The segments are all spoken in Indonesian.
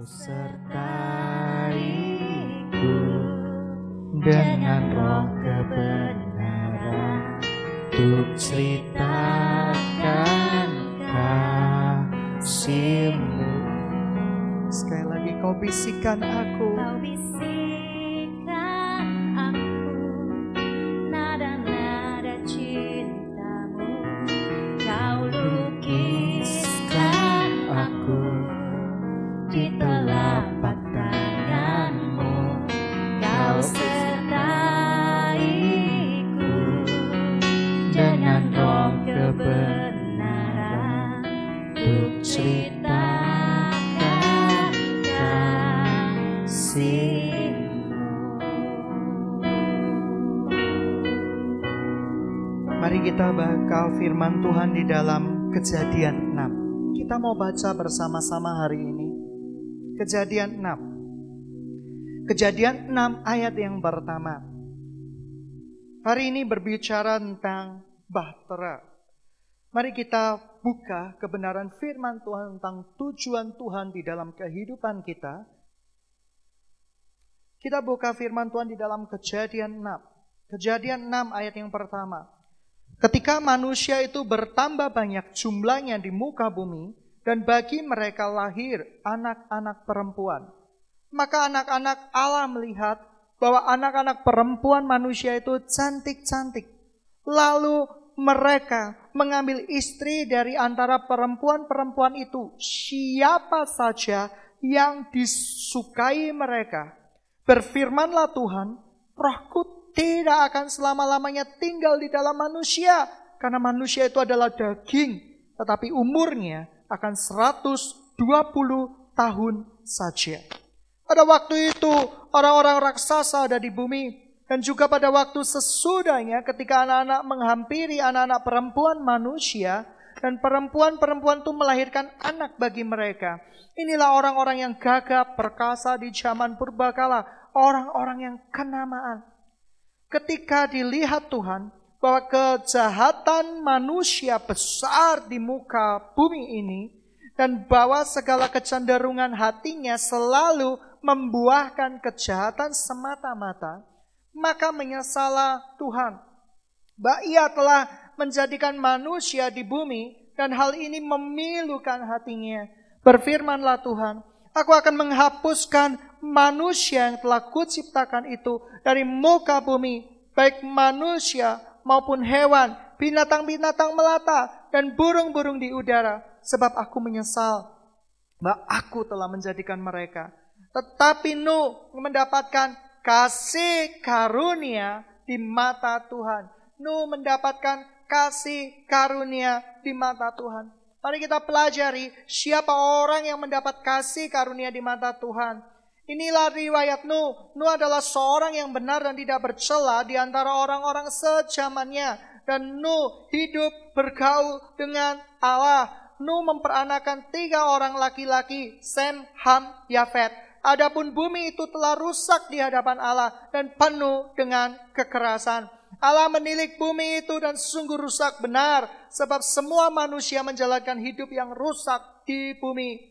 Kau sertaiku dengan roh kebenaran untuk ceritakan kasihmu. Sekali lagi kau bisikan aku. Kau bisikan kita bakal firman Tuhan di dalam Kejadian 6. Kita mau baca bersama-sama hari ini. Kejadian 6. Kejadian 6 ayat yang pertama. Hari ini berbicara tentang bahtera. Mari kita buka kebenaran firman Tuhan tentang tujuan Tuhan di dalam kehidupan kita. Kita buka firman Tuhan di dalam Kejadian 6. Kejadian 6 ayat yang pertama. Ketika manusia itu bertambah banyak jumlahnya di muka bumi, dan bagi mereka lahir anak-anak perempuan, maka anak-anak Allah melihat bahwa anak-anak perempuan manusia itu cantik-cantik. Lalu mereka mengambil istri dari antara perempuan-perempuan itu, siapa saja yang disukai mereka. Berfirmanlah Tuhan, rohku tidak akan selama-lamanya tinggal di dalam manusia. Karena manusia itu adalah daging. Tetapi umurnya akan 120 tahun saja. Pada waktu itu orang-orang raksasa ada di bumi. Dan juga pada waktu sesudahnya ketika anak-anak menghampiri anak-anak perempuan manusia. Dan perempuan-perempuan itu melahirkan anak bagi mereka. Inilah orang-orang yang gagah perkasa di zaman purbakala. Orang-orang yang kenamaan ketika dilihat Tuhan bahwa kejahatan manusia besar di muka bumi ini dan bahwa segala kecenderungan hatinya selalu membuahkan kejahatan semata-mata, maka menyesalah Tuhan. Bahwa ia telah menjadikan manusia di bumi dan hal ini memilukan hatinya. Berfirmanlah Tuhan, aku akan menghapuskan manusia yang telah kuciptakan itu dari muka bumi, baik manusia maupun hewan, binatang-binatang melata, dan burung-burung di udara, sebab aku menyesal bahwa aku telah menjadikan mereka. Tetapi Nuh mendapatkan kasih karunia di mata Tuhan. Nuh mendapatkan kasih karunia di mata Tuhan. Mari kita pelajari siapa orang yang mendapat kasih karunia di mata Tuhan. Inilah riwayat Nuh. Nuh adalah seorang yang benar dan tidak bercela di antara orang-orang sejamannya. Dan Nuh hidup bergaul dengan Allah. Nuh memperanakan tiga orang laki-laki, Sem, Ham, Yafet. Adapun bumi itu telah rusak di hadapan Allah dan penuh dengan kekerasan. Allah menilik bumi itu dan sungguh rusak benar. Sebab semua manusia menjalankan hidup yang rusak di bumi.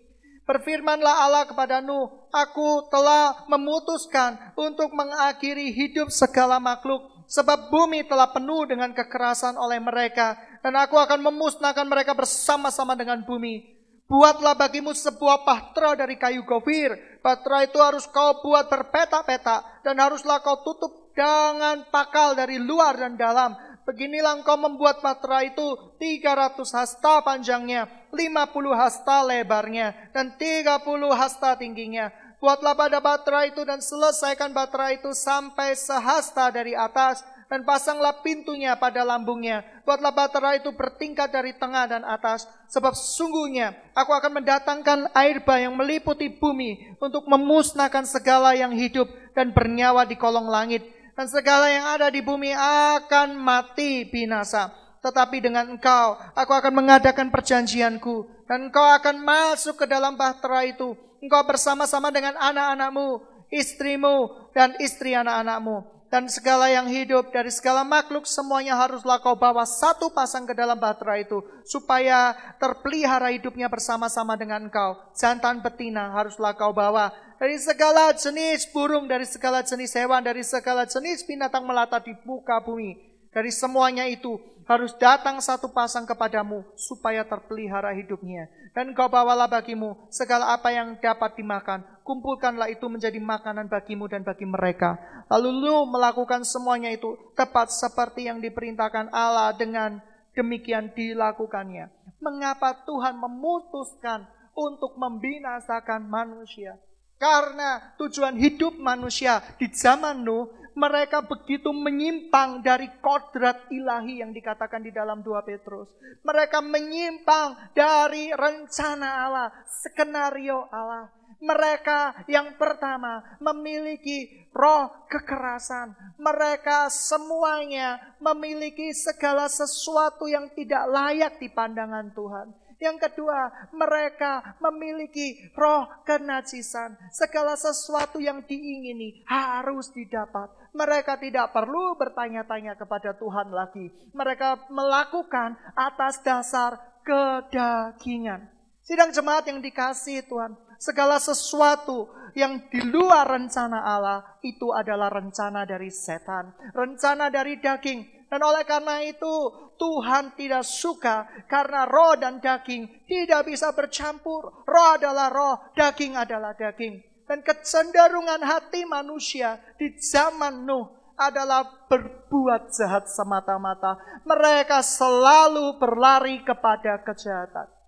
Berfirmanlah Allah kepada Nuh, Aku telah memutuskan untuk mengakhiri hidup segala makhluk, sebab bumi telah penuh dengan kekerasan oleh mereka, dan aku akan memusnahkan mereka bersama-sama dengan bumi. Buatlah bagimu sebuah bahtera dari kayu gofir. Bahtera itu harus kau buat berpetak-petak, dan haruslah kau tutup dengan pakal dari luar dan dalam. Beginilah engkau membuat bahtera itu 300 hasta panjangnya, 50 hasta lebarnya, dan 30 hasta tingginya. Buatlah pada bahtera itu dan selesaikan bahtera itu sampai sehasta dari atas, dan pasanglah pintunya pada lambungnya. Buatlah bahtera itu bertingkat dari tengah dan atas, sebab sesungguhnya aku akan mendatangkan air bah yang meliputi bumi untuk memusnahkan segala yang hidup dan bernyawa di kolong langit dan segala yang ada di bumi akan mati binasa. Tetapi dengan engkau, aku akan mengadakan perjanjianku. Dan engkau akan masuk ke dalam bahtera itu. Engkau bersama-sama dengan anak-anakmu istrimu, dan istri anak-anakmu. Dan segala yang hidup dari segala makhluk semuanya haruslah kau bawa satu pasang ke dalam bahtera itu. Supaya terpelihara hidupnya bersama-sama dengan engkau. Jantan betina haruslah kau bawa. Dari segala jenis burung, dari segala jenis hewan, dari segala jenis binatang melata di muka bumi. Dari semuanya itu harus datang satu pasang kepadamu supaya terpelihara hidupnya. Dan kau bawalah bagimu segala apa yang dapat dimakan. Kumpulkanlah itu menjadi makanan bagimu dan bagi mereka. Lalu lu melakukan semuanya itu tepat seperti yang diperintahkan Allah dengan demikian dilakukannya. Mengapa Tuhan memutuskan untuk membinasakan manusia? Karena tujuan hidup manusia di zaman Nuh, mereka begitu menyimpang dari kodrat ilahi yang dikatakan di dalam 2 Petrus. Mereka menyimpang dari rencana Allah, skenario Allah. Mereka yang pertama memiliki roh kekerasan. Mereka semuanya memiliki segala sesuatu yang tidak layak di pandangan Tuhan. Yang kedua, mereka memiliki roh kenajisan. Segala sesuatu yang diingini harus didapat. Mereka tidak perlu bertanya-tanya kepada Tuhan lagi. Mereka melakukan atas dasar kedagingan. Sidang jemaat yang dikasih Tuhan, segala sesuatu yang di luar rencana Allah itu adalah rencana dari setan, rencana dari daging. Dan oleh karena itu Tuhan tidak suka karena roh dan daging tidak bisa bercampur. Roh adalah roh, daging adalah daging. Dan kecenderungan hati manusia di zaman Nuh adalah berbuat jahat semata-mata. Mereka selalu berlari kepada kejahatan.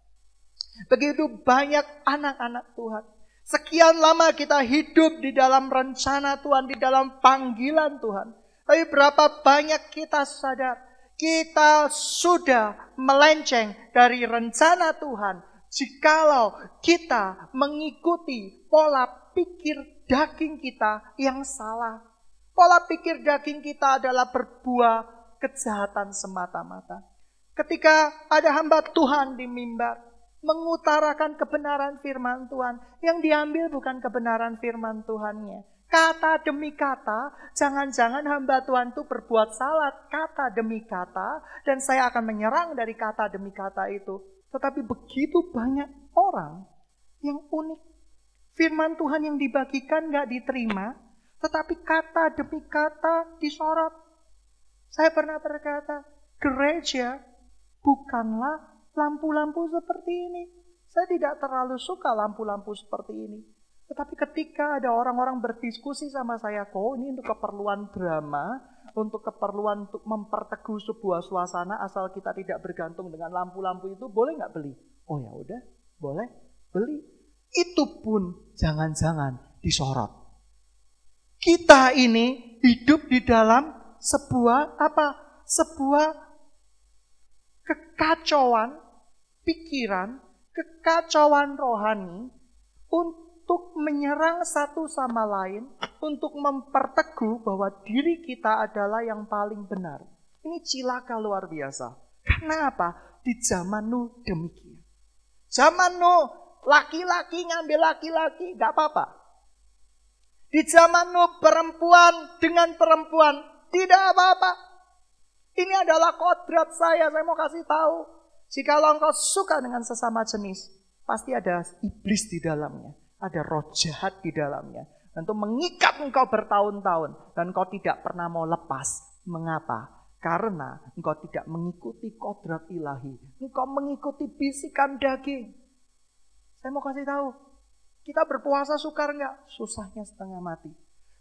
Begitu banyak anak-anak Tuhan. Sekian lama kita hidup di dalam rencana Tuhan, di dalam panggilan Tuhan. Tapi berapa banyak kita sadar kita sudah melenceng dari rencana Tuhan jikalau kita mengikuti pola pikir daging kita yang salah. Pola pikir daging kita adalah berbuah kejahatan semata-mata. Ketika ada hamba Tuhan di mimbar, mengutarakan kebenaran firman Tuhan, yang diambil bukan kebenaran firman Tuhannya, Kata demi kata, jangan-jangan hamba Tuhan itu berbuat salah kata demi kata, dan saya akan menyerang dari kata demi kata itu. Tetapi begitu banyak orang yang unik. Firman Tuhan yang dibagikan nggak diterima, tetapi kata demi kata disorot. Saya pernah berkata, gereja bukanlah lampu-lampu seperti ini. Saya tidak terlalu suka lampu-lampu seperti ini. Tetapi ketika ada orang-orang berdiskusi sama saya, kok ini untuk keperluan drama, untuk keperluan untuk memperteguh sebuah suasana asal kita tidak bergantung dengan lampu-lampu itu, boleh nggak beli? Oh ya udah, boleh beli. Itu pun jangan-jangan disorot. Kita ini hidup di dalam sebuah apa? Sebuah kekacauan pikiran, kekacauan rohani untuk menyerang satu sama lain, untuk memperteguh bahwa diri kita adalah yang paling benar. Ini cilaka luar biasa. Karena apa? Di zaman Nuh demikian. Zaman Nuh, laki-laki ngambil laki-laki, gak apa-apa. Di zaman Nuh, perempuan dengan perempuan, tidak apa-apa. Ini adalah kodrat saya, saya mau kasih tahu. Jika engkau suka dengan sesama jenis, pasti ada iblis di dalamnya ada roh jahat di dalamnya. Untuk mengikat engkau bertahun-tahun dan engkau tidak pernah mau lepas. Mengapa? Karena engkau tidak mengikuti kodrat ilahi. Engkau mengikuti bisikan daging. Saya mau kasih tahu. Kita berpuasa sukar enggak? Susahnya setengah mati.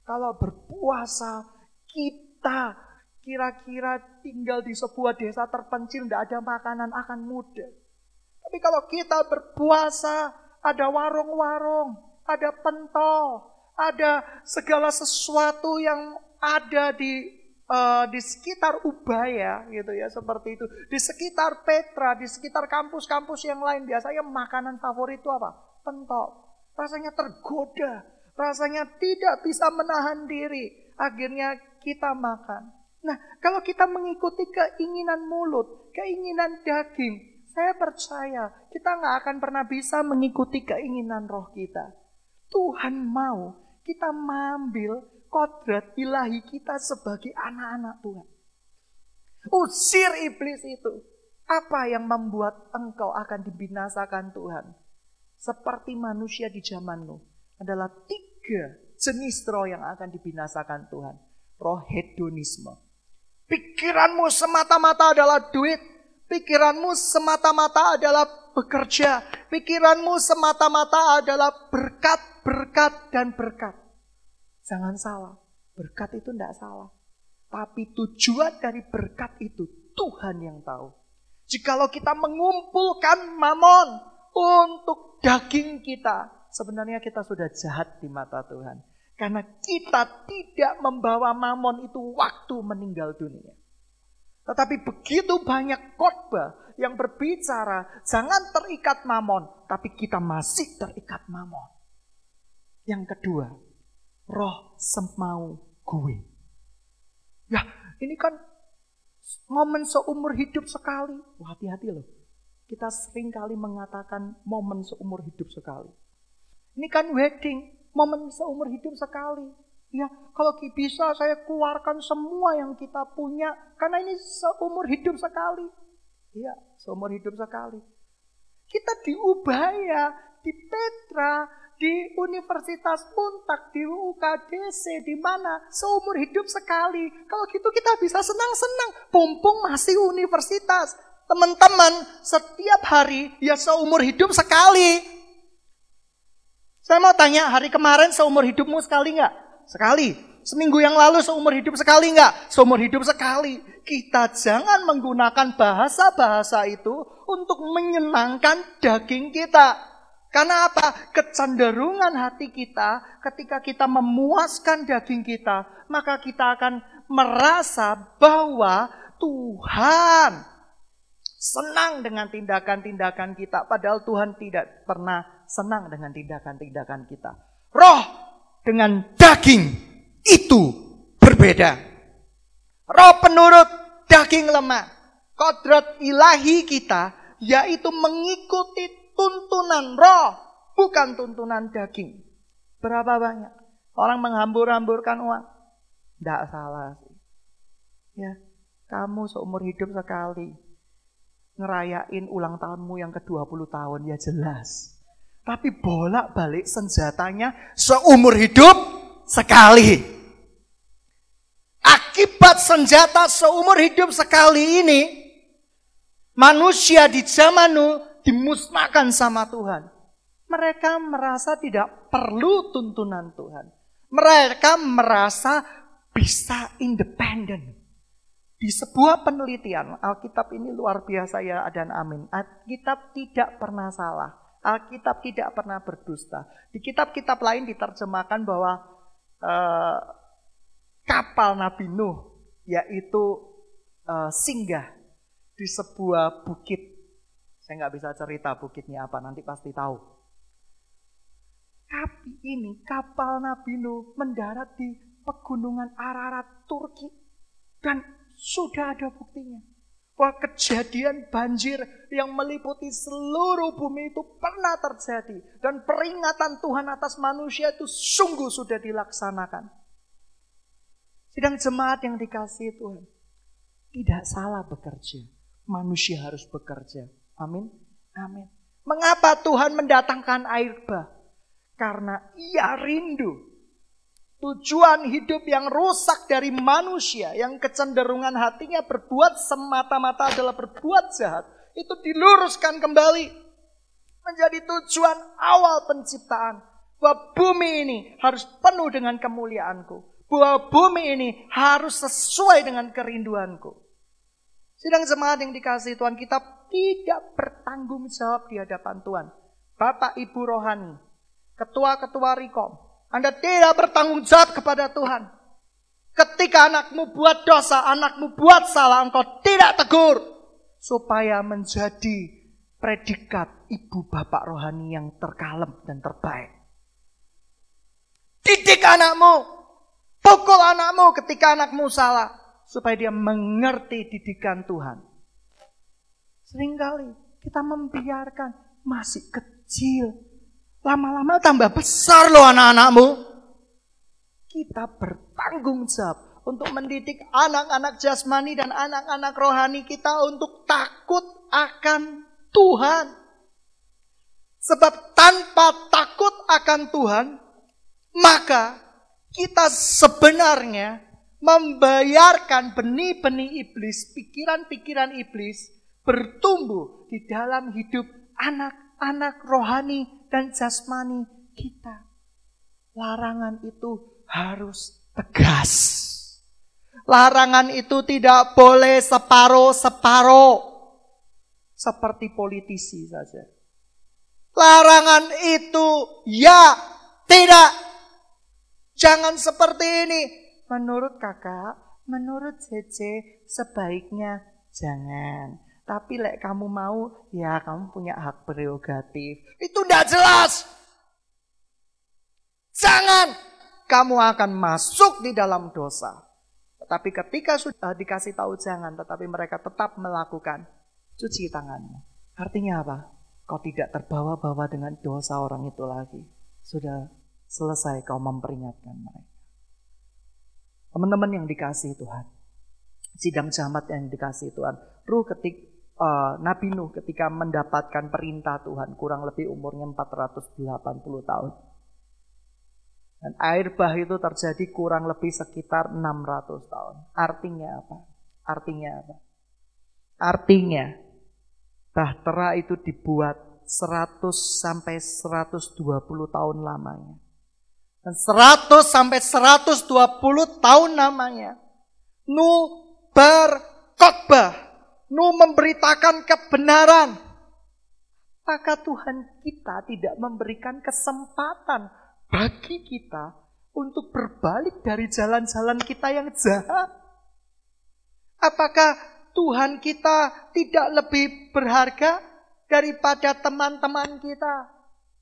Kalau berpuasa kita kira-kira tinggal di sebuah desa terpencil, tidak ada makanan akan mudah. Tapi kalau kita berpuasa, ada warung-warung, ada pentol, ada segala sesuatu yang ada di uh, di sekitar Ubaya gitu ya seperti itu. Di sekitar Petra di sekitar kampus-kampus yang lain biasanya makanan favorit itu apa? Pentol. Rasanya tergoda rasanya tidak bisa menahan diri. Akhirnya kita makan nah kalau kita mengikuti keinginan mulut keinginan daging saya percaya kita nggak akan pernah bisa mengikuti keinginan roh kita. Tuhan mau kita mengambil kodrat ilahi kita sebagai anak-anak Tuhan. Usir iblis itu. Apa yang membuat engkau akan dibinasakan Tuhan? Seperti manusia di zaman Nuh. Adalah tiga jenis roh yang akan dibinasakan Tuhan. Roh hedonisme. Pikiranmu semata-mata adalah duit. Pikiranmu semata-mata adalah bekerja. Pikiranmu semata-mata adalah berkat, berkat, dan berkat. Jangan salah. Berkat itu tidak salah. Tapi tujuan dari berkat itu Tuhan yang tahu. Jikalau kita mengumpulkan mamon untuk daging kita, sebenarnya kita sudah jahat di mata Tuhan. Karena kita tidak membawa mamon itu waktu meninggal dunia. Tetapi begitu banyak khotbah yang berbicara, jangan terikat mamon, tapi kita masih terikat mamon. Yang kedua, roh semau gue. Ya, ini kan momen seumur hidup sekali. Hati-hati loh. Kita sering kali mengatakan momen seumur hidup sekali. Ini kan wedding, momen seumur hidup sekali. Ya, kalau bisa saya keluarkan semua yang kita punya karena ini seumur hidup sekali. Iya, seumur hidup sekali. Kita diubah ya, di Petra, di Universitas Untak, di UKDC, di mana seumur hidup sekali. Kalau gitu kita bisa senang-senang. Pumpung masih universitas. Teman-teman, setiap hari ya seumur hidup sekali. Saya mau tanya, hari kemarin seumur hidupmu sekali nggak? Sekali. Seminggu yang lalu seumur hidup sekali nggak? Seumur hidup sekali. Kita jangan menggunakan bahasa-bahasa itu untuk menyenangkan daging kita. Karena apa? Kecenderungan hati kita ketika kita memuaskan daging kita, maka kita akan merasa bahwa Tuhan senang dengan tindakan-tindakan kita. Padahal Tuhan tidak pernah senang dengan tindakan-tindakan kita. Roh dengan daging itu berbeda. Roh penurut daging lemah. Kodrat ilahi kita yaitu mengikuti tuntunan roh, bukan tuntunan daging. Berapa banyak orang menghambur-hamburkan uang? Tidak salah sih. Ya, kamu seumur hidup sekali ngerayain ulang tahunmu yang ke-20 tahun ya jelas. Tapi bolak-balik senjatanya seumur hidup sekali. Akibat senjata seumur hidup sekali ini, manusia di zaman Nuh dimusnahkan sama Tuhan. Mereka merasa tidak perlu tuntunan Tuhan. Mereka merasa bisa independen. Di sebuah penelitian, Alkitab ini luar biasa ya dan amin. Alkitab tidak pernah salah. Alkitab tidak pernah berdusta. Di kitab-kitab lain diterjemahkan bahwa uh, kapal Nabi Nuh yaitu uh, singgah di sebuah bukit saya nggak bisa cerita bukitnya apa, nanti pasti tahu. Tapi ini kapal Nabi Nuh mendarat di pegunungan Ararat, Turki. Dan sudah ada buktinya. Bahwa kejadian banjir yang meliputi seluruh bumi itu pernah terjadi. Dan peringatan Tuhan atas manusia itu sungguh sudah dilaksanakan. Sedang jemaat yang dikasih Tuhan. Tidak salah bekerja. Manusia harus bekerja. Amin. Amin. Mengapa Tuhan mendatangkan air bah? Karena ia rindu tujuan hidup yang rusak dari manusia yang kecenderungan hatinya berbuat semata-mata adalah berbuat jahat itu diluruskan kembali menjadi tujuan awal penciptaan. Bahwa bumi ini harus penuh dengan kemuliaanku. Bahwa bumi ini harus sesuai dengan kerinduanku. Sidang jemaat yang dikasih Tuhan, kita tidak bertanggung jawab di hadapan Tuhan. Bapak Ibu Rohani, ketua-ketua Rikom, Anda tidak bertanggung jawab kepada Tuhan. Ketika anakmu buat dosa, anakmu buat salah, engkau tidak tegur. Supaya menjadi predikat ibu bapak rohani yang terkalem dan terbaik. Didik anakmu, pukul anakmu ketika anakmu salah supaya dia mengerti didikan Tuhan. Seringkali kita membiarkan masih kecil. Lama-lama tambah besar loh anak-anakmu. kita bertanggung jawab untuk mendidik anak-anak jasmani dan anak-anak rohani kita untuk takut akan Tuhan. Sebab tanpa takut akan Tuhan, maka kita sebenarnya membayarkan benih-benih iblis, pikiran-pikiran iblis bertumbuh di dalam hidup anak-anak rohani dan jasmani kita. Larangan itu harus tegas. Larangan itu tidak boleh separuh-separuh. Seperti politisi saja. Larangan itu ya, tidak. Jangan seperti ini. Menurut kakak, menurut Cece, sebaiknya jangan. Tapi lek kamu mau, ya kamu punya hak prerogatif. Itu tidak jelas. Jangan. Kamu akan masuk di dalam dosa. Tetapi ketika sudah dikasih tahu jangan, tetapi mereka tetap melakukan, cuci tanganmu. Artinya apa? Kau tidak terbawa-bawa dengan dosa orang itu lagi. Sudah selesai kau memperingatkan mereka. Teman-teman yang dikasih Tuhan. Sidang jamat yang dikasih Tuhan. Ruh ketik uh, Nabi Nuh ketika mendapatkan perintah Tuhan kurang lebih umurnya 480 tahun. Dan air bah itu terjadi kurang lebih sekitar 600 tahun. Artinya apa? Artinya apa? Artinya bahtera itu dibuat 100 sampai 120 tahun lamanya. Dan 100 sampai 120 tahun namanya. Nu berkhotbah. Nu memberitakan kebenaran. Maka Tuhan kita tidak memberikan kesempatan bagi kita untuk berbalik dari jalan-jalan kita yang jahat? Apakah Tuhan kita tidak lebih berharga daripada teman-teman kita?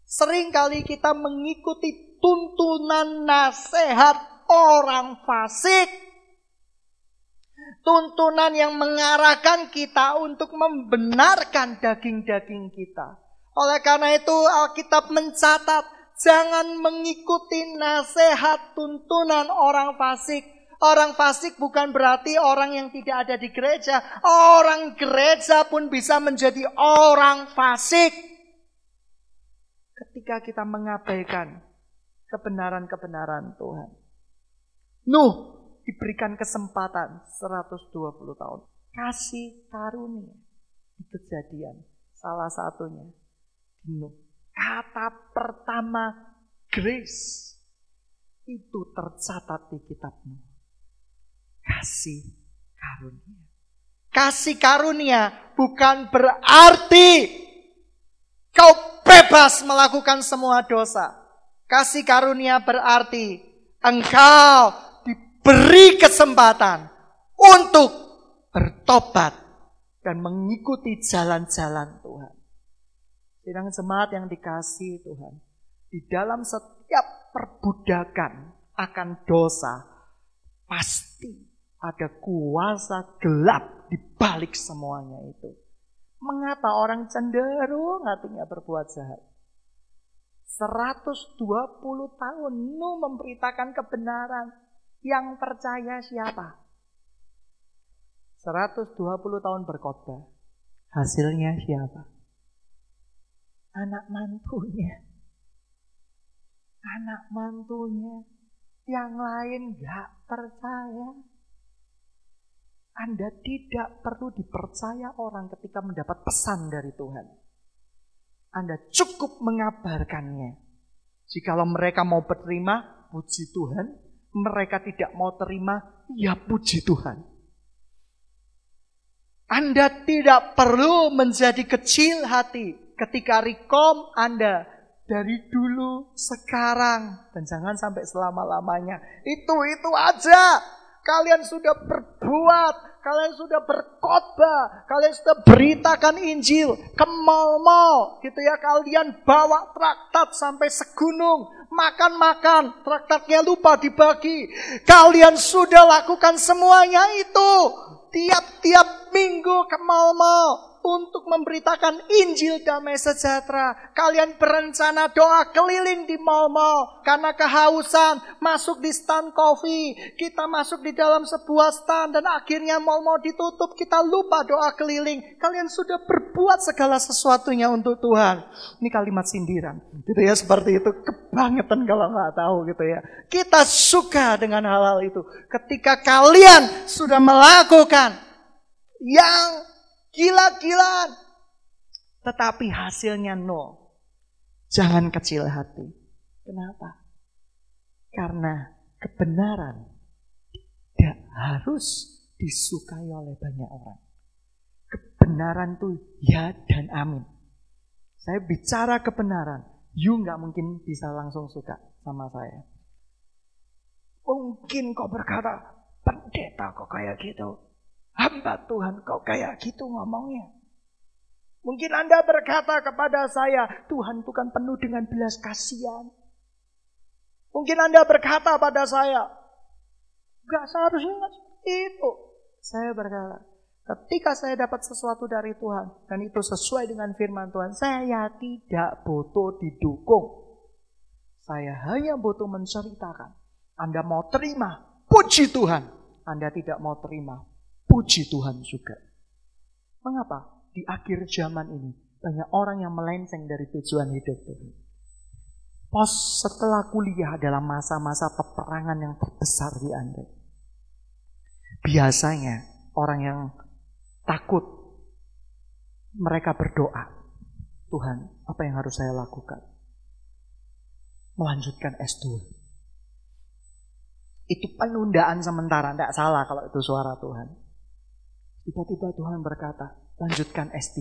Seringkali kita mengikuti tuntunan nasihat orang fasik. Tuntunan yang mengarahkan kita untuk membenarkan daging-daging kita. Oleh karena itu Alkitab mencatat Jangan mengikuti nasihat tuntunan orang fasik. Orang fasik bukan berarti orang yang tidak ada di gereja. Orang gereja pun bisa menjadi orang fasik. Ketika kita mengabaikan kebenaran-kebenaran Tuhan. Nuh diberikan kesempatan 120 tahun. Kasih karunia. Kejadian. Salah satunya. Nuh Kata pertama grace itu tercatat di kitabmu. Kasih karunia. Kasih karunia bukan berarti kau bebas melakukan semua dosa. Kasih karunia berarti engkau diberi kesempatan untuk bertobat dan mengikuti jalan-jalan Tuhan. Sidang jemaat yang dikasih Tuhan. Di dalam setiap perbudakan akan dosa, pasti ada kuasa gelap di balik semuanya itu. Mengapa orang cenderung hatinya berbuat jahat? 120 tahun Nuh memberitakan kebenaran. Yang percaya siapa? 120 tahun berkhotbah. Hasilnya siapa? anak mantunya. Anak mantunya yang lain gak percaya. Anda tidak perlu dipercaya orang ketika mendapat pesan dari Tuhan. Anda cukup mengabarkannya. Jikalau mereka mau berterima, puji Tuhan. Mereka tidak mau terima, ya puji Tuhan. Anda tidak perlu menjadi kecil hati ketika rekom Anda dari dulu, sekarang, dan jangan sampai selama-lamanya. Itu, itu aja. Kalian sudah berbuat, kalian sudah berkhotbah, kalian sudah beritakan Injil ke mal-mal, gitu ya. Kalian bawa traktat sampai segunung, makan-makan, traktatnya lupa dibagi. Kalian sudah lakukan semuanya itu tiap-tiap minggu ke mal-mal untuk memberitakan Injil damai sejahtera. Kalian berencana doa keliling di mall-mall karena kehausan, masuk di stand kopi, kita masuk di dalam sebuah stand dan akhirnya mall-mall ditutup, kita lupa doa keliling. Kalian sudah berbuat segala sesuatunya untuk Tuhan. Ini kalimat sindiran. Gitu ya seperti itu kebangetan kalau nggak tahu gitu ya. Kita suka dengan hal-hal itu. Ketika kalian sudah melakukan yang gila-gilaan. Tetapi hasilnya nol. Jangan kecil hati. Kenapa? Karena kebenaran tidak harus disukai oleh banyak orang. Kebenaran itu ya dan amin. Saya bicara kebenaran, you nggak mungkin bisa langsung suka sama saya. Mungkin kau berkata, pendeta kok kayak gitu. Hamba Tuhan kok kayak gitu ngomongnya. Mungkin Anda berkata kepada saya, Tuhan itu kan penuh dengan belas kasihan. Mungkin Anda berkata pada saya, gak seharusnya seperti itu. Saya berkata, ketika saya dapat sesuatu dari Tuhan, dan itu sesuai dengan firman Tuhan, saya tidak butuh didukung. Saya hanya butuh menceritakan. Anda mau terima, puji Tuhan. Anda tidak mau terima, Puji Tuhan juga. Mengapa? Di akhir zaman ini banyak orang yang melenceng dari tujuan hidup Tuhan. Pos setelah kuliah adalah masa-masa peperangan yang terbesar di Anda. Biasanya orang yang takut mereka berdoa, Tuhan, apa yang harus saya lakukan? Melanjutkan S2. Itu penundaan sementara, tidak salah kalau itu suara Tuhan. Tiba-tiba Tuhan berkata, lanjutkan S3.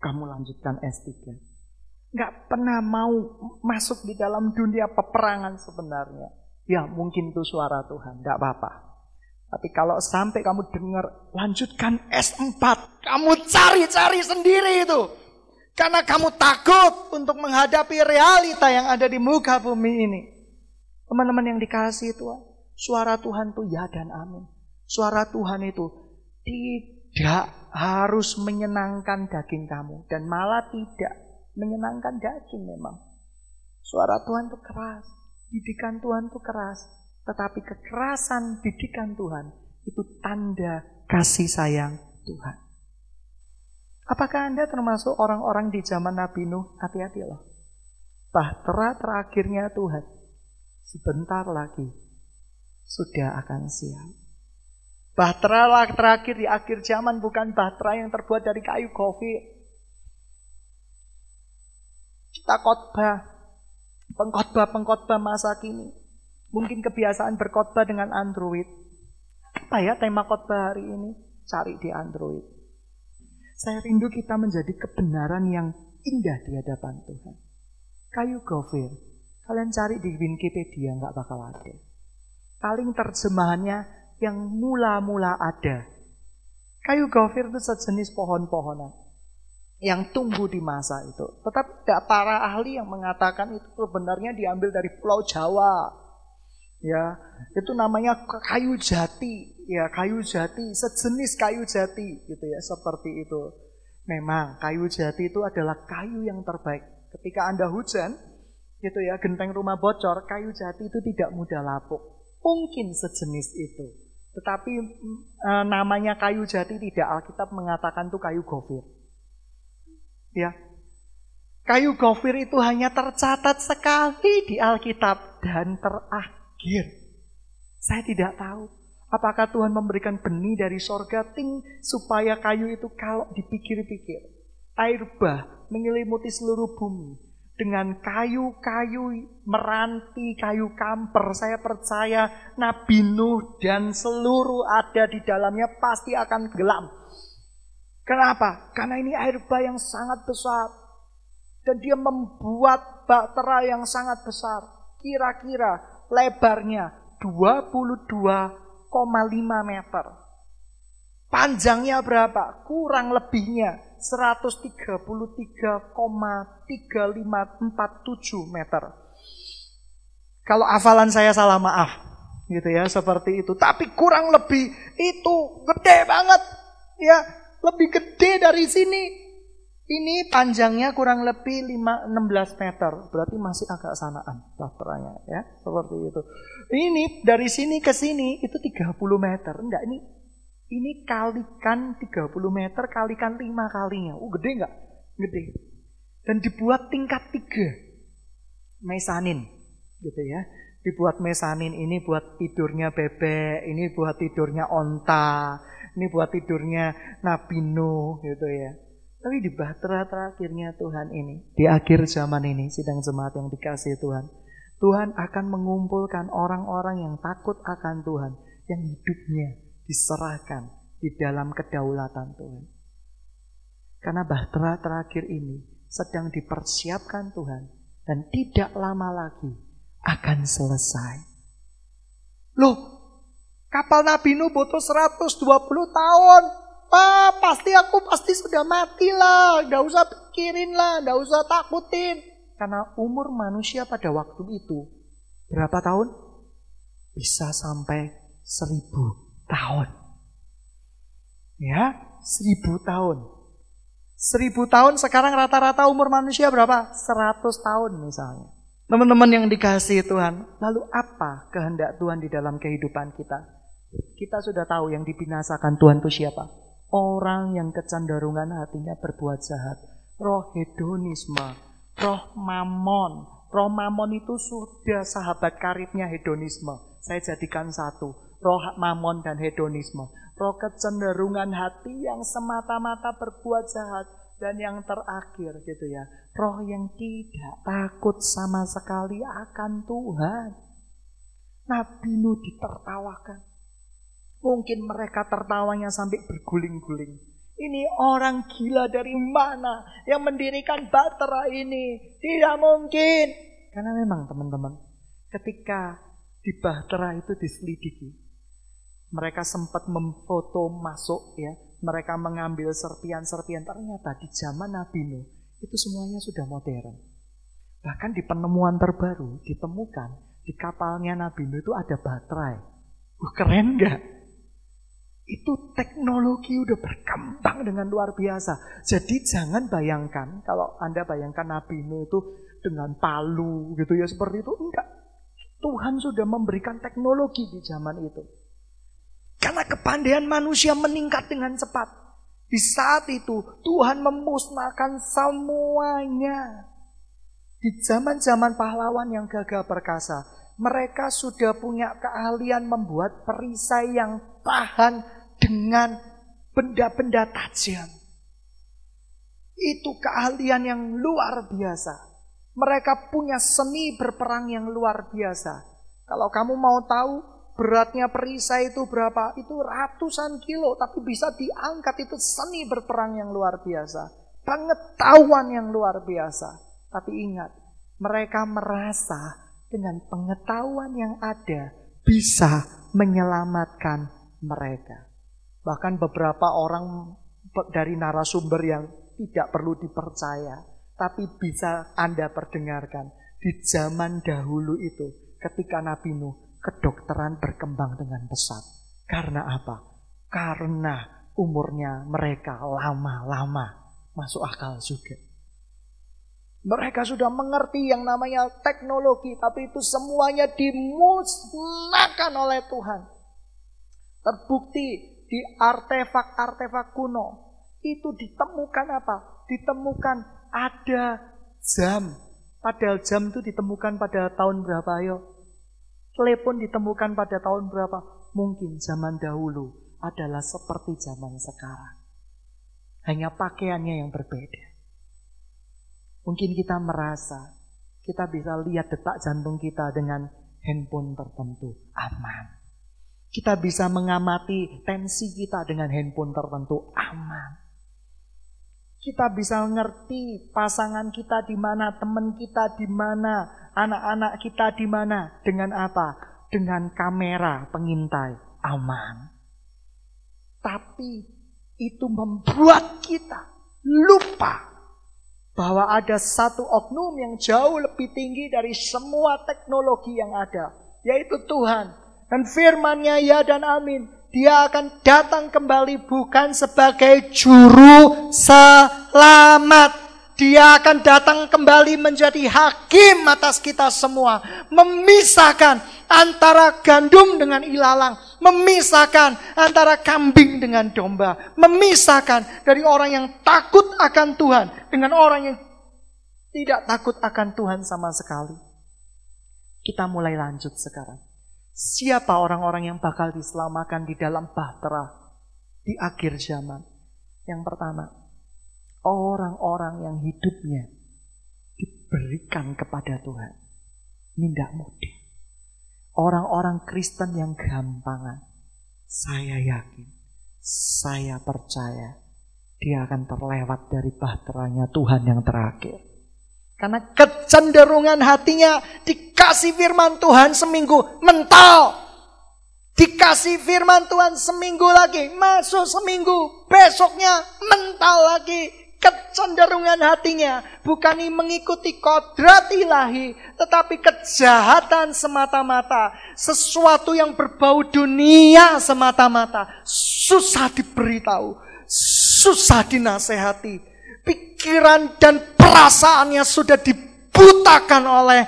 Kamu lanjutkan S3. Gak pernah mau masuk di dalam dunia peperangan sebenarnya. Ya mungkin itu suara Tuhan, gak apa-apa. Tapi kalau sampai kamu dengar, lanjutkan S4. Kamu cari-cari sendiri itu. Karena kamu takut untuk menghadapi realita yang ada di muka bumi ini. Teman-teman yang dikasih Tuhan, suara Tuhan itu ya dan amin. Suara Tuhan itu tidak harus menyenangkan daging kamu dan malah tidak menyenangkan daging memang. Suara Tuhan itu keras, didikan Tuhan itu keras, tetapi kekerasan didikan Tuhan itu tanda kasih sayang Tuhan. Apakah Anda termasuk orang-orang di zaman Nabi Nuh? Hati-hati loh. Bahtera terakhirnya Tuhan sebentar lagi sudah akan siap. Bahtera terakhir di akhir zaman bukan bahtera yang terbuat dari kayu kopi. Kita khotbah, pengkhotbah-pengkhotbah masa kini. Mungkin kebiasaan berkhotbah dengan Android. Apa ya tema khotbah hari ini? Cari di Android. Saya rindu kita menjadi kebenaran yang indah di hadapan Tuhan. Kayu gofir, kalian cari di Wikipedia nggak bakal ada. Paling terjemahannya yang mula-mula ada. Kayu gofir itu sejenis pohon-pohonan yang tumbuh di masa itu. Tetapi tidak para ahli yang mengatakan itu sebenarnya diambil dari Pulau Jawa. Ya, itu namanya kayu jati. Ya, kayu jati, sejenis kayu jati gitu ya, seperti itu. Memang kayu jati itu adalah kayu yang terbaik. Ketika Anda hujan, gitu ya, genteng rumah bocor, kayu jati itu tidak mudah lapuk. Mungkin sejenis itu. Tetapi e, namanya kayu jati tidak Alkitab mengatakan itu kayu gofir. Ya. Kayu gofir itu hanya tercatat sekali di Alkitab dan terakhir. Saya tidak tahu apakah Tuhan memberikan benih dari sorga ting supaya kayu itu kalau dipikir-pikir air bah menyelimuti seluruh bumi dengan kayu-kayu meranti, kayu kamper. Saya percaya Nabi Nuh dan seluruh ada di dalamnya pasti akan gelam. Kenapa? Karena ini air bah yang sangat besar. Dan dia membuat bahtera yang sangat besar. Kira-kira lebarnya 22,5 meter. Panjangnya berapa? Kurang lebihnya 133,3547 meter. Kalau hafalan saya salah maaf, gitu ya, seperti itu. Tapi kurang lebih itu gede banget, ya. lebih gede dari sini. Ini panjangnya kurang lebih 5, 16 meter. Berarti masih agak sanaan bahteranya ya. Seperti itu. Ini dari sini ke sini itu 30 meter. Enggak, ini ini kalikan 30 meter kalikan 5 kalinya. Oh gede enggak? Gede. Dan dibuat tingkat 3. Mesanin gitu ya. Dibuat mesanin ini buat tidurnya bebek, ini buat tidurnya onta, ini buat tidurnya Nabi Nuh gitu ya. Tapi di bahtera terakhirnya Tuhan ini, di akhir zaman ini, sidang jemaat yang dikasih Tuhan, Tuhan akan mengumpulkan orang-orang yang takut akan Tuhan, yang hidupnya diserahkan di dalam kedaulatan Tuhan. Karena bahtera terakhir ini sedang dipersiapkan Tuhan dan tidak lama lagi akan selesai. Loh, kapal Nabi Nuh butuh 120 tahun. Pak, pasti aku pasti sudah mati lah. Gak usah pikirin lah, gak usah takutin. Karena umur manusia pada waktu itu berapa tahun? Bisa sampai seribu tahun. Ya, seribu tahun. Seribu tahun sekarang rata-rata umur manusia berapa? Seratus tahun misalnya. Teman-teman yang dikasih Tuhan, lalu apa kehendak Tuhan di dalam kehidupan kita? Kita sudah tahu yang dibinasakan Tuhan itu siapa? Orang yang kecenderungan hatinya berbuat jahat. Roh hedonisme, roh mamon. Roh mamon itu sudah sahabat karibnya hedonisme. Saya jadikan satu. Roh mamon dan hedonisme. Roh kecenderungan hati yang semata-mata berbuat jahat. Dan yang terakhir gitu ya. Roh yang tidak takut sama sekali akan Tuhan. Nabi Nuh ditertawakan. Mungkin mereka tertawanya sampai berguling-guling. Ini orang gila dari mana yang mendirikan Batra ini? Tidak mungkin. Karena memang teman-teman, ketika di Bahtera itu diselidiki, mereka sempat memfoto masuk ya, mereka mengambil serpian-serpian. Ternyata di zaman Nabi Nuh itu semuanya sudah modern. Bahkan di penemuan terbaru ditemukan di kapalnya Nabi Nuh itu ada baterai. Uh, keren nggak? itu teknologi udah berkembang dengan luar biasa. Jadi jangan bayangkan kalau Anda bayangkan Nabi Nuh itu dengan palu gitu ya seperti itu enggak. Tuhan sudah memberikan teknologi di zaman itu. Kepandaian manusia meningkat dengan cepat. Di saat itu Tuhan memusnahkan semuanya. Di zaman-zaman pahlawan yang gagah perkasa, mereka sudah punya keahlian membuat perisai yang tahan dengan benda-benda tajam. Itu keahlian yang luar biasa. Mereka punya seni berperang yang luar biasa. Kalau kamu mau tahu beratnya perisai itu berapa? Itu ratusan kilo, tapi bisa diangkat itu seni berperang yang luar biasa. Pengetahuan yang luar biasa. Tapi ingat, mereka merasa dengan pengetahuan yang ada bisa menyelamatkan mereka. Bahkan beberapa orang dari narasumber yang tidak perlu dipercaya, tapi bisa Anda perdengarkan. Di zaman dahulu itu, ketika Nabi Nuh, kedokteran berkembang dengan pesat. Karena apa? Karena umurnya mereka lama-lama. Masuk akal juga. Mereka sudah mengerti yang namanya teknologi, tapi itu semuanya dimusnahkan oleh Tuhan. Terbukti di artefak-artefak kuno itu ditemukan apa? Ditemukan ada jam. Padahal jam itu ditemukan pada tahun berapa ayo? Telepon ditemukan pada tahun berapa? Mungkin zaman dahulu adalah seperti zaman sekarang. Hanya pakaiannya yang berbeda. Mungkin kita merasa kita bisa lihat detak jantung kita dengan handphone tertentu aman. Kita bisa mengamati tensi kita dengan handphone tertentu aman. Kita bisa ngerti pasangan kita di mana, teman kita di mana, anak-anak kita di mana, dengan apa? Dengan kamera pengintai aman. Tapi itu membuat kita lupa bahwa ada satu oknum yang jauh lebih tinggi dari semua teknologi yang ada, yaitu Tuhan Dan firmannya ya dan amin. Dia akan datang kembali bukan sebagai juru selamat. Dia akan datang kembali menjadi hakim atas kita semua. Memisahkan antara gandum dengan ilalang. Memisahkan antara kambing dengan domba. Memisahkan dari orang yang takut akan Tuhan. Dengan orang yang tidak takut akan Tuhan sama sekali. Kita mulai lanjut sekarang. Siapa orang-orang yang bakal diselamatkan di dalam bahtera di akhir zaman? Yang pertama, orang-orang yang hidupnya diberikan kepada Tuhan. Mindah mudah. Orang-orang Kristen yang gampangan. Saya yakin, saya percaya dia akan terlewat dari bahteranya Tuhan yang terakhir. Karena kecenderungan hatinya dikasih firman Tuhan seminggu mental. Dikasih firman Tuhan seminggu lagi, masuk seminggu, besoknya mental lagi, kecenderungan hatinya bukan mengikuti kodrat ilahi, tetapi kejahatan semata-mata, sesuatu yang berbau dunia semata-mata, susah diberitahu, susah dinasehati, pikiran dan perasaannya sudah dibutakan oleh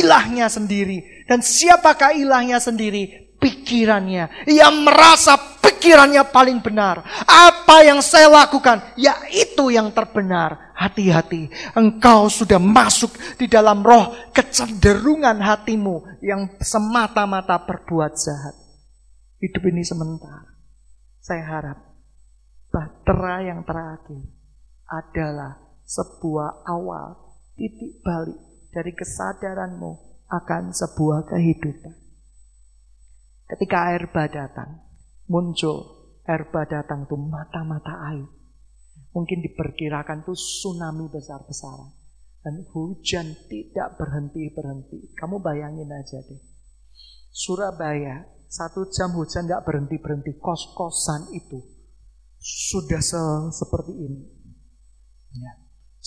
ilahnya sendiri. Dan siapakah ilahnya sendiri? Pikirannya. Ia merasa pikirannya paling benar. Apa yang saya lakukan, ya itu yang terbenar. Hati-hati, engkau sudah masuk di dalam roh kecenderungan hatimu yang semata-mata berbuat jahat. Hidup ini sementara. Saya harap bahtera yang terakhir adalah sebuah awal titik balik dari kesadaranmu akan sebuah kehidupan. Ketika air bah datang, muncul air bah datang tuh mata-mata air. Mungkin diperkirakan tuh tsunami besar-besaran. Dan hujan tidak berhenti-berhenti. Kamu bayangin aja deh. Surabaya, satu jam hujan nggak berhenti-berhenti. Kos-kosan itu sudah se seperti ini. Ya.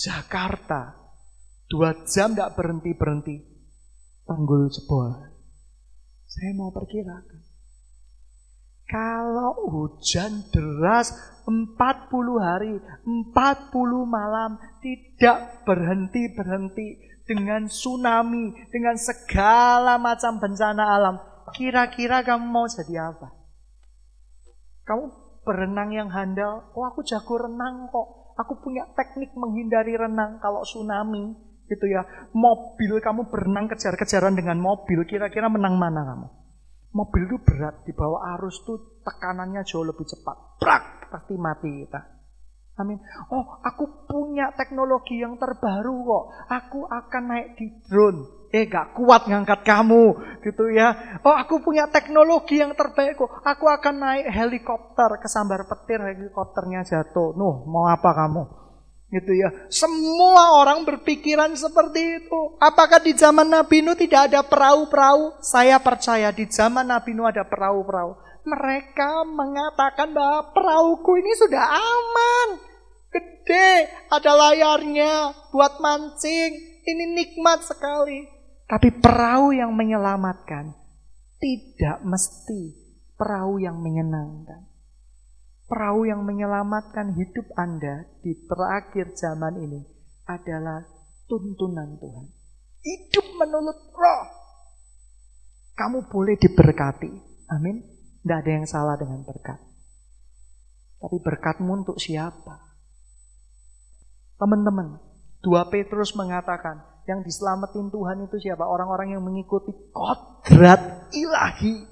Jakarta, dua jam nggak berhenti-berhenti. Tanggul jebol. Saya mau perkirakan. Kalau hujan deras 40 hari, 40 malam tidak berhenti-berhenti dengan tsunami, dengan segala macam bencana alam. Kira-kira kamu mau jadi apa? Kamu berenang yang handal, oh aku jago renang kok. Aku punya teknik menghindari renang kalau tsunami gitu ya. Mobil kamu berenang kejar-kejaran dengan mobil, kira-kira menang mana kamu? Mobil itu berat, di bawah arus tuh tekanannya jauh lebih cepat. Prak, pasti mati kita. Amin. Oh, aku punya teknologi yang terbaru kok. Aku akan naik di drone. Eh, gak kuat ngangkat kamu, gitu ya. Oh, aku punya teknologi yang terbaik kok. Aku akan naik helikopter, kesambar petir helikopternya jatuh. Nuh, mau apa kamu? Gitu ya. Semua orang berpikiran seperti itu. Apakah di zaman Nabi Nuh tidak ada perahu-perahu? Saya percaya di zaman Nabi Nuh ada perahu-perahu. Mereka mengatakan bahwa perahuku ini sudah aman. Gede, ada layarnya buat mancing. Ini nikmat sekali. Tapi perahu yang menyelamatkan tidak mesti perahu yang menyenangkan perahu yang menyelamatkan hidup Anda di terakhir zaman ini adalah tuntunan Tuhan. Hidup menurut roh. Kamu boleh diberkati. Amin. Tidak ada yang salah dengan berkat. Tapi berkatmu untuk siapa? Teman-teman, 2 Petrus mengatakan, yang diselamatin Tuhan itu siapa? Orang-orang yang mengikuti kodrat ilahi.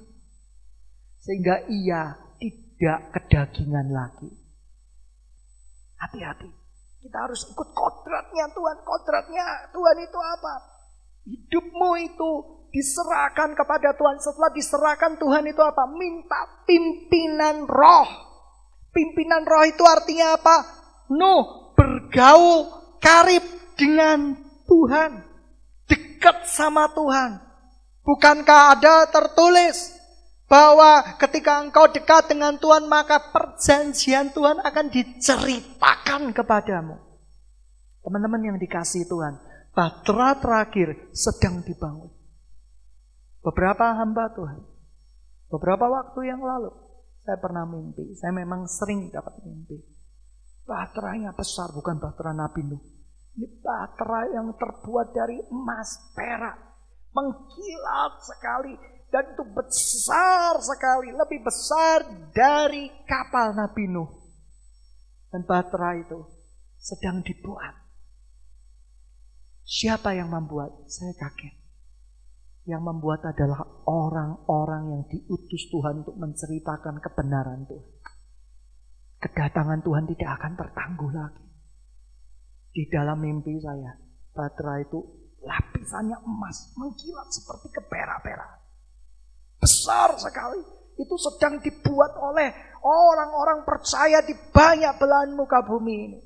Sehingga ia tidak kedagingan lagi. Hati-hati. Kita harus ikut kodratnya Tuhan. Kodratnya Tuhan itu apa? Hidupmu itu diserahkan kepada Tuhan. Setelah diserahkan Tuhan itu apa? Minta pimpinan roh. Pimpinan roh itu artinya apa? Nuh, bergaul karib dengan Tuhan. Dekat sama Tuhan. Bukankah ada tertulis bahwa ketika engkau dekat dengan Tuhan maka perjanjian Tuhan akan diceritakan kepadamu. Teman-teman yang dikasih Tuhan, bahtera terakhir sedang dibangun. Beberapa hamba Tuhan Beberapa waktu yang lalu saya pernah mimpi. Saya memang sering dapat mimpi. Baterainya besar, bukan baterai Nabi Nuh. Ini baterai yang terbuat dari emas, perak. Mengkilat sekali. Dan itu besar sekali. Lebih besar dari kapal Nabi Nuh. Dan baterai itu sedang dibuat. Siapa yang membuat? Saya kaget. Yang membuat adalah orang-orang yang diutus Tuhan untuk menceritakan kebenaran Tuhan. Kedatangan Tuhan tidak akan tertangguh lagi. Di dalam mimpi saya, baterai itu lapisannya emas, mengkilat seperti keperak-perak. Besar sekali. Itu sedang dibuat oleh orang-orang percaya di banyak belahan muka bumi ini.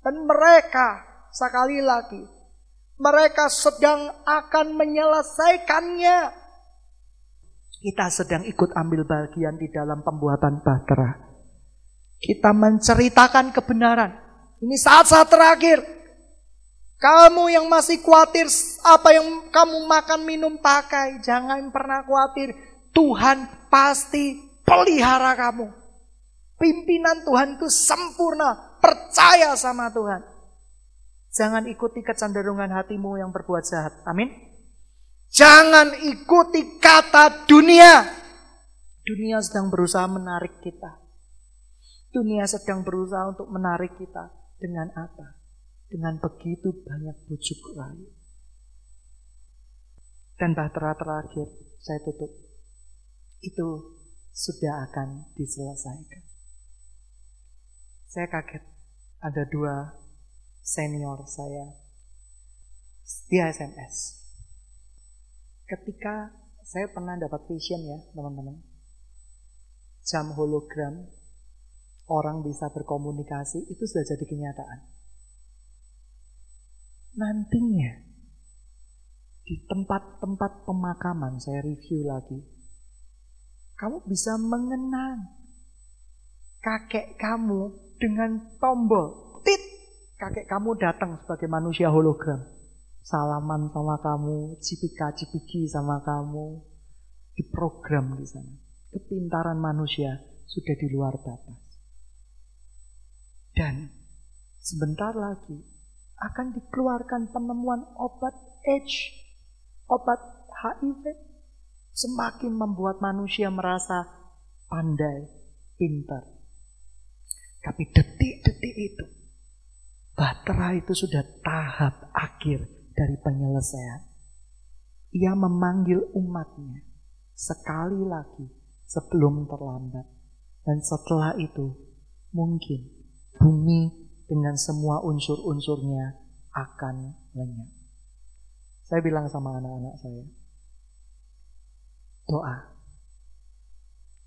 Dan mereka sekali lagi mereka sedang akan menyelesaikannya. Kita sedang ikut ambil bagian di dalam pembuatan bahtera. Kita menceritakan kebenaran. Ini saat-saat terakhir. Kamu yang masih khawatir apa yang kamu makan minum pakai. Jangan pernah khawatir. Tuhan pasti pelihara kamu. Pimpinan Tuhan itu sempurna. Percaya sama Tuhan. Jangan ikuti kecenderungan hatimu yang berbuat jahat. Amin. Jangan ikuti kata dunia. Dunia sedang berusaha menarik kita. Dunia sedang berusaha untuk menarik kita dengan apa? Dengan begitu banyak bujuk rayu. Dan bahtera terakhir saya tutup. Itu sudah akan diselesaikan. Saya kaget ada dua senior saya di SMS. Ketika saya pernah dapat vision ya teman-teman. Jam hologram orang bisa berkomunikasi itu sudah jadi kenyataan. Nantinya di tempat-tempat pemakaman saya review lagi. Kamu bisa mengenang kakek kamu dengan tombol tit kakek kamu datang sebagai manusia hologram. Salaman sama kamu, cipika-cipiki sama kamu. Diprogram di sana. Kepintaran manusia sudah di luar batas. Dan sebentar lagi akan dikeluarkan penemuan obat AIDS, obat HIV. Semakin membuat manusia merasa pandai, pintar. Tapi detik-detik itu Bahtera itu sudah tahap akhir dari penyelesaian. Ia memanggil umatnya sekali lagi sebelum terlambat. Dan setelah itu mungkin bumi dengan semua unsur-unsurnya akan lenyap. Saya bilang sama anak-anak saya, doa.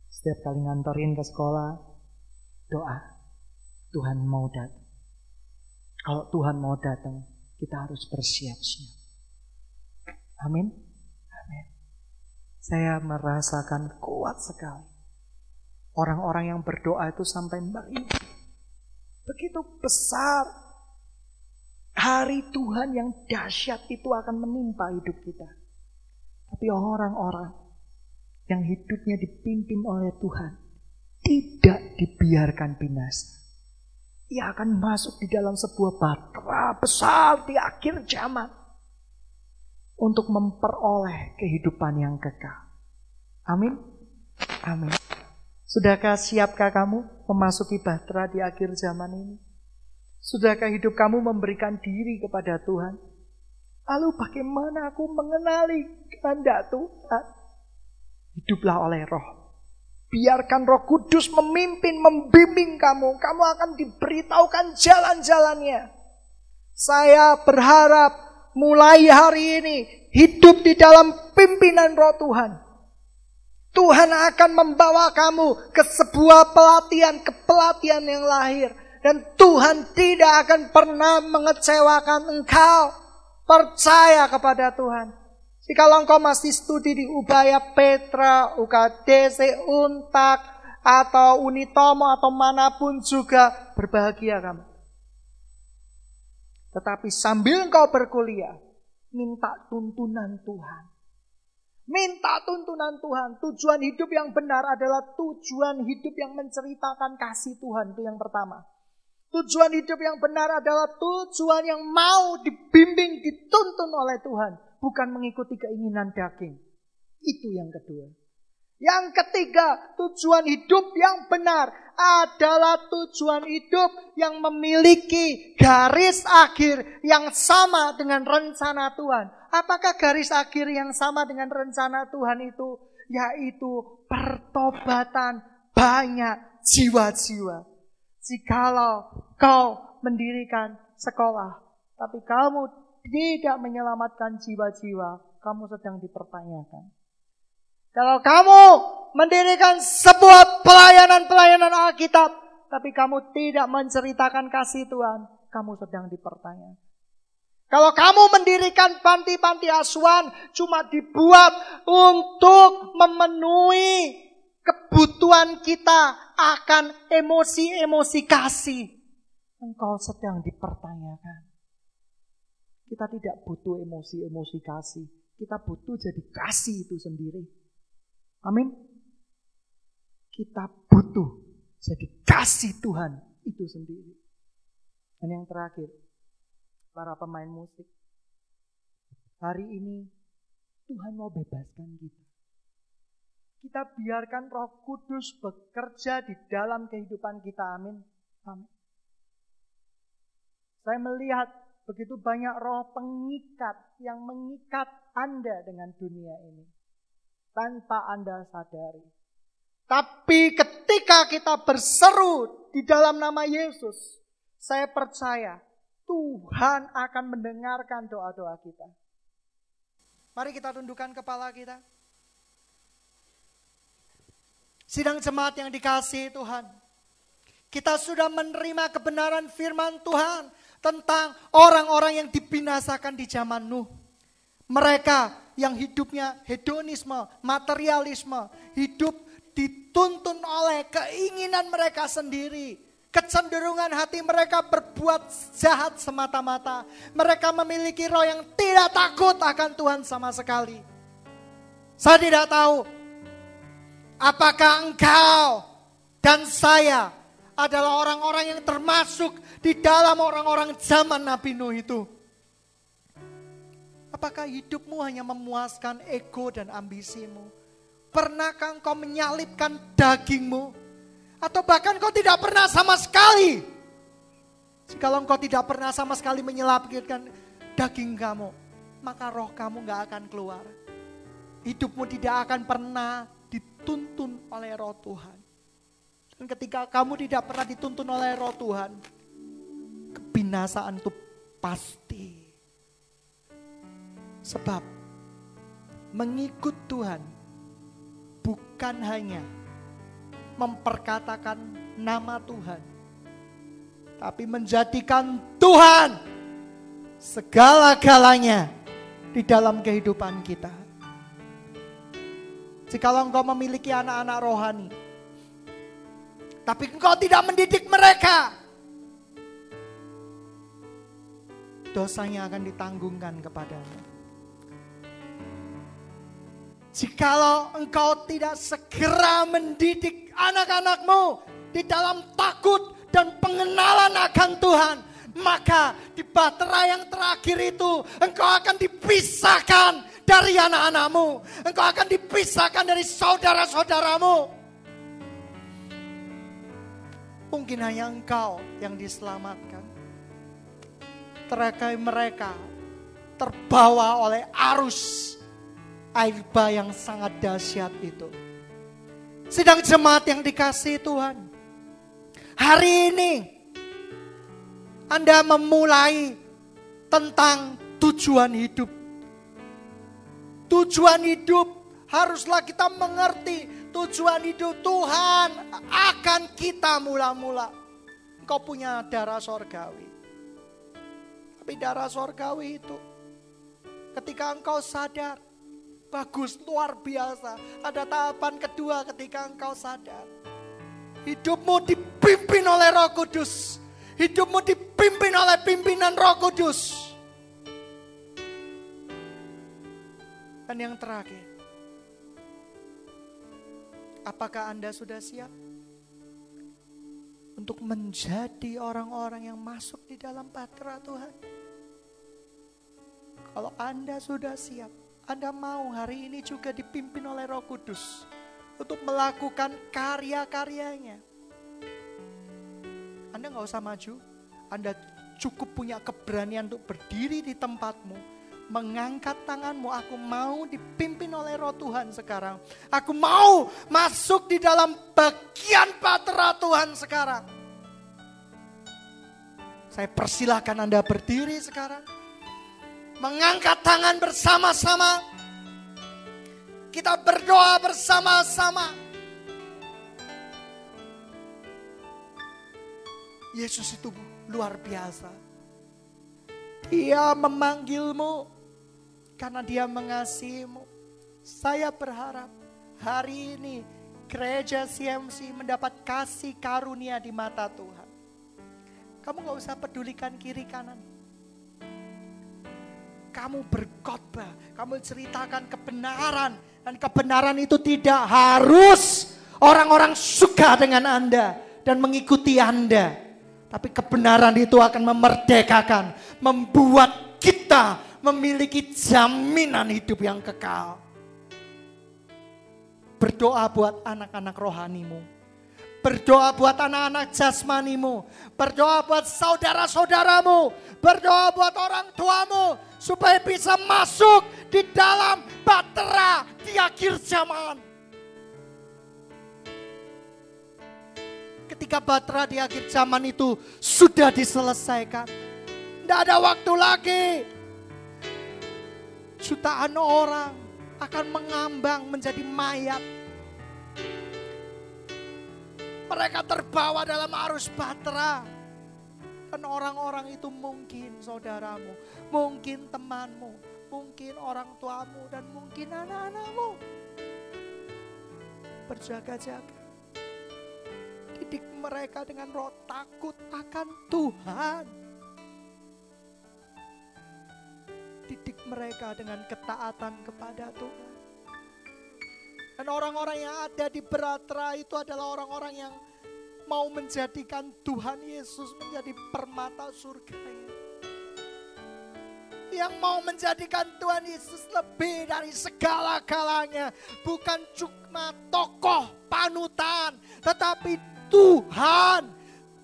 Setiap kali nganterin ke sekolah, doa. Tuhan mau datang. Kalau Tuhan mau datang, kita harus bersiap-siap. Amin. Amin. Saya merasakan kuat sekali. Orang-orang yang berdoa itu sampai merintih. Begitu besar hari Tuhan yang dahsyat itu akan menimpa hidup kita. Tapi orang-orang yang hidupnya dipimpin oleh Tuhan tidak dibiarkan binasa. Ia akan masuk di dalam sebuah batra besar di akhir zaman. Untuk memperoleh kehidupan yang kekal. Amin. Amin. Sudahkah siapkah kamu memasuki bahtera di akhir zaman ini? Sudahkah hidup kamu memberikan diri kepada Tuhan? Lalu bagaimana aku mengenali kehendak Tuhan? Hiduplah oleh roh Biarkan roh kudus memimpin, membimbing kamu. Kamu akan diberitahukan jalan-jalannya. Saya berharap mulai hari ini hidup di dalam pimpinan roh Tuhan. Tuhan akan membawa kamu ke sebuah pelatihan, ke pelatihan yang lahir. Dan Tuhan tidak akan pernah mengecewakan engkau. Percaya kepada Tuhan. Jika engkau masih studi di Ubaya Petra, UKDC, Untak, atau Unitomo, atau mana pun juga, berbahagia kamu. Tetapi sambil engkau berkuliah, minta tuntunan Tuhan. Minta tuntunan Tuhan. Tujuan hidup yang benar adalah tujuan hidup yang menceritakan kasih Tuhan. Itu yang pertama. Tujuan hidup yang benar adalah tujuan yang mau dibimbing, dituntun oleh Tuhan. Bukan mengikuti keinginan daging. Itu yang kedua. Yang ketiga, tujuan hidup yang benar adalah tujuan hidup yang memiliki garis akhir yang sama dengan rencana Tuhan. Apakah garis akhir yang sama dengan rencana Tuhan itu? Yaitu pertobatan banyak jiwa-jiwa. Jikalau kau mendirikan sekolah, tapi kamu tidak menyelamatkan jiwa-jiwa, kamu sedang dipertanyakan. Kalau kamu mendirikan sebuah pelayanan-pelayanan Alkitab, tapi kamu tidak menceritakan kasih Tuhan, kamu sedang dipertanyakan. Kalau kamu mendirikan panti-panti asuhan cuma dibuat untuk memenuhi kebutuhan kita akan emosi-emosi kasih, engkau sedang dipertanyakan. Kita tidak butuh emosi-emosi kasih, kita butuh jadi kasih itu sendiri. Amin. Kita butuh jadi kasih Tuhan itu sendiri. Dan yang terakhir, para pemain musik. Hari ini Tuhan mau bebaskan kita. Kita biarkan roh kudus bekerja di dalam kehidupan kita. Amin. Amin. Saya melihat begitu banyak roh pengikat yang mengikat Anda dengan dunia ini. Tanpa Anda sadari. Tapi ketika kita berseru di dalam nama Yesus, saya percaya Tuhan akan mendengarkan doa-doa kita. Mari kita tundukkan kepala kita. Sidang jemaat yang dikasih Tuhan. Kita sudah menerima kebenaran firman Tuhan tentang orang-orang yang dibinasakan di zaman Nuh. Mereka yang hidupnya hedonisme, materialisme, hidup dituntun oleh keinginan mereka sendiri kecenderungan hati mereka berbuat jahat semata-mata. Mereka memiliki roh yang tidak takut akan Tuhan sama sekali. Saya tidak tahu apakah engkau dan saya adalah orang-orang yang termasuk di dalam orang-orang zaman Nabi Nuh itu. Apakah hidupmu hanya memuaskan ego dan ambisimu? Pernahkah engkau menyalipkan dagingmu atau bahkan kau tidak pernah sama sekali. Jikalau engkau tidak pernah sama sekali menyelapkan daging kamu, maka roh kamu gak akan keluar. Hidupmu tidak akan pernah dituntun oleh roh Tuhan. Dan ketika kamu tidak pernah dituntun oleh roh Tuhan, kebinasaan itu pasti. Sebab mengikut Tuhan bukan hanya memperkatakan nama Tuhan. Tapi menjadikan Tuhan segala-galanya di dalam kehidupan kita. Jikalau engkau memiliki anak-anak rohani, tapi engkau tidak mendidik mereka, dosanya akan ditanggungkan kepadamu. Jikalau engkau tidak segera mendidik anak-anakmu di dalam takut dan pengenalan akan Tuhan, maka di baterai yang terakhir itu engkau akan dipisahkan dari anak-anakmu. Engkau akan dipisahkan dari saudara-saudaramu. Mungkin hanya engkau yang diselamatkan. Terakai mereka terbawa oleh arus air bah yang sangat dahsyat itu. Sedang jemaat yang dikasih Tuhan. Hari ini Anda memulai tentang tujuan hidup. Tujuan hidup haruslah kita mengerti tujuan hidup Tuhan akan kita mula-mula. Engkau punya darah sorgawi. Tapi darah sorgawi itu ketika engkau sadar Bagus, luar biasa. Ada tahapan kedua ketika engkau sadar. Hidupmu dipimpin oleh roh kudus. Hidupmu dipimpin oleh pimpinan roh kudus. Dan yang terakhir, Apakah Anda sudah siap untuk menjadi orang-orang yang masuk di dalam bahtera Tuhan? Kalau Anda sudah siap, Anda mau hari ini juga dipimpin oleh Roh Kudus untuk melakukan karya-karyanya. Anda nggak usah maju, Anda cukup punya keberanian untuk berdiri di tempatmu, mengangkat tanganmu. Aku mau dipimpin oleh Roh Tuhan sekarang. Aku mau masuk di dalam bagian batera Tuhan sekarang. Saya persilahkan Anda berdiri sekarang. Mengangkat tangan bersama-sama. Kita berdoa bersama-sama. Yesus itu luar biasa. Dia memanggilmu karena dia mengasihimu. Saya berharap hari ini gereja CMC mendapat kasih karunia di mata Tuhan. Kamu gak usah pedulikan kiri kanan. Kamu berkhotbah, kamu ceritakan kebenaran. Dan kebenaran itu tidak harus orang-orang suka dengan Anda dan mengikuti Anda. Tapi kebenaran itu akan memerdekakan, membuat kita memiliki jaminan hidup yang kekal. Berdoa buat anak-anak rohanimu. Berdoa buat anak-anak jasmanimu. Berdoa buat saudara-saudaramu. Berdoa buat orang tuamu. Supaya bisa masuk di dalam batera di akhir zaman. Ketika batera di akhir zaman itu sudah diselesaikan. Tidak ada waktu lagi. Jutaan orang akan mengambang menjadi mayat mereka terbawa dalam arus batera. Dan orang-orang itu mungkin saudaramu, mungkin temanmu, mungkin orang tuamu, dan mungkin anak-anakmu. Berjaga-jaga. Didik mereka dengan roh takut akan Tuhan. Didik mereka dengan ketaatan kepada Tuhan. Dan orang-orang yang ada di Beratra itu adalah orang-orang yang mau menjadikan Tuhan Yesus menjadi permata surganya. Yang mau menjadikan Tuhan Yesus lebih dari segala-galanya. Bukan cuma tokoh panutan, tetapi Tuhan.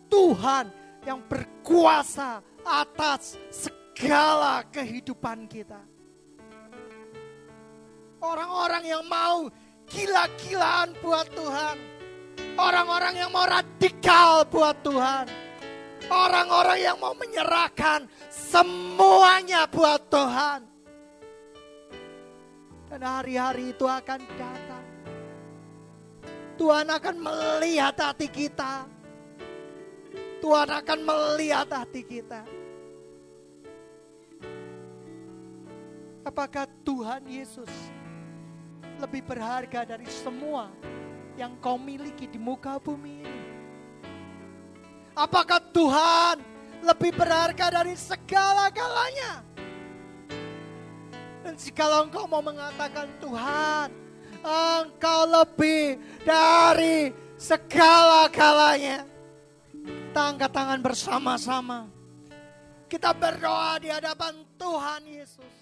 Tuhan yang berkuasa atas segala kehidupan kita. Orang-orang yang mau gila-gilaan buat Tuhan. Orang-orang yang mau radikal buat Tuhan. Orang-orang yang mau menyerahkan semuanya buat Tuhan. Dan hari-hari itu akan datang. Tuhan akan melihat hati kita. Tuhan akan melihat hati kita. Apakah Tuhan Yesus lebih berharga dari semua yang kau miliki di muka bumi ini? Apakah Tuhan lebih berharga dari segala-galanya? Dan jika engkau mau mengatakan Tuhan, engkau lebih dari segala-galanya. Kita angkat tangan bersama-sama. Kita berdoa di hadapan Tuhan Yesus.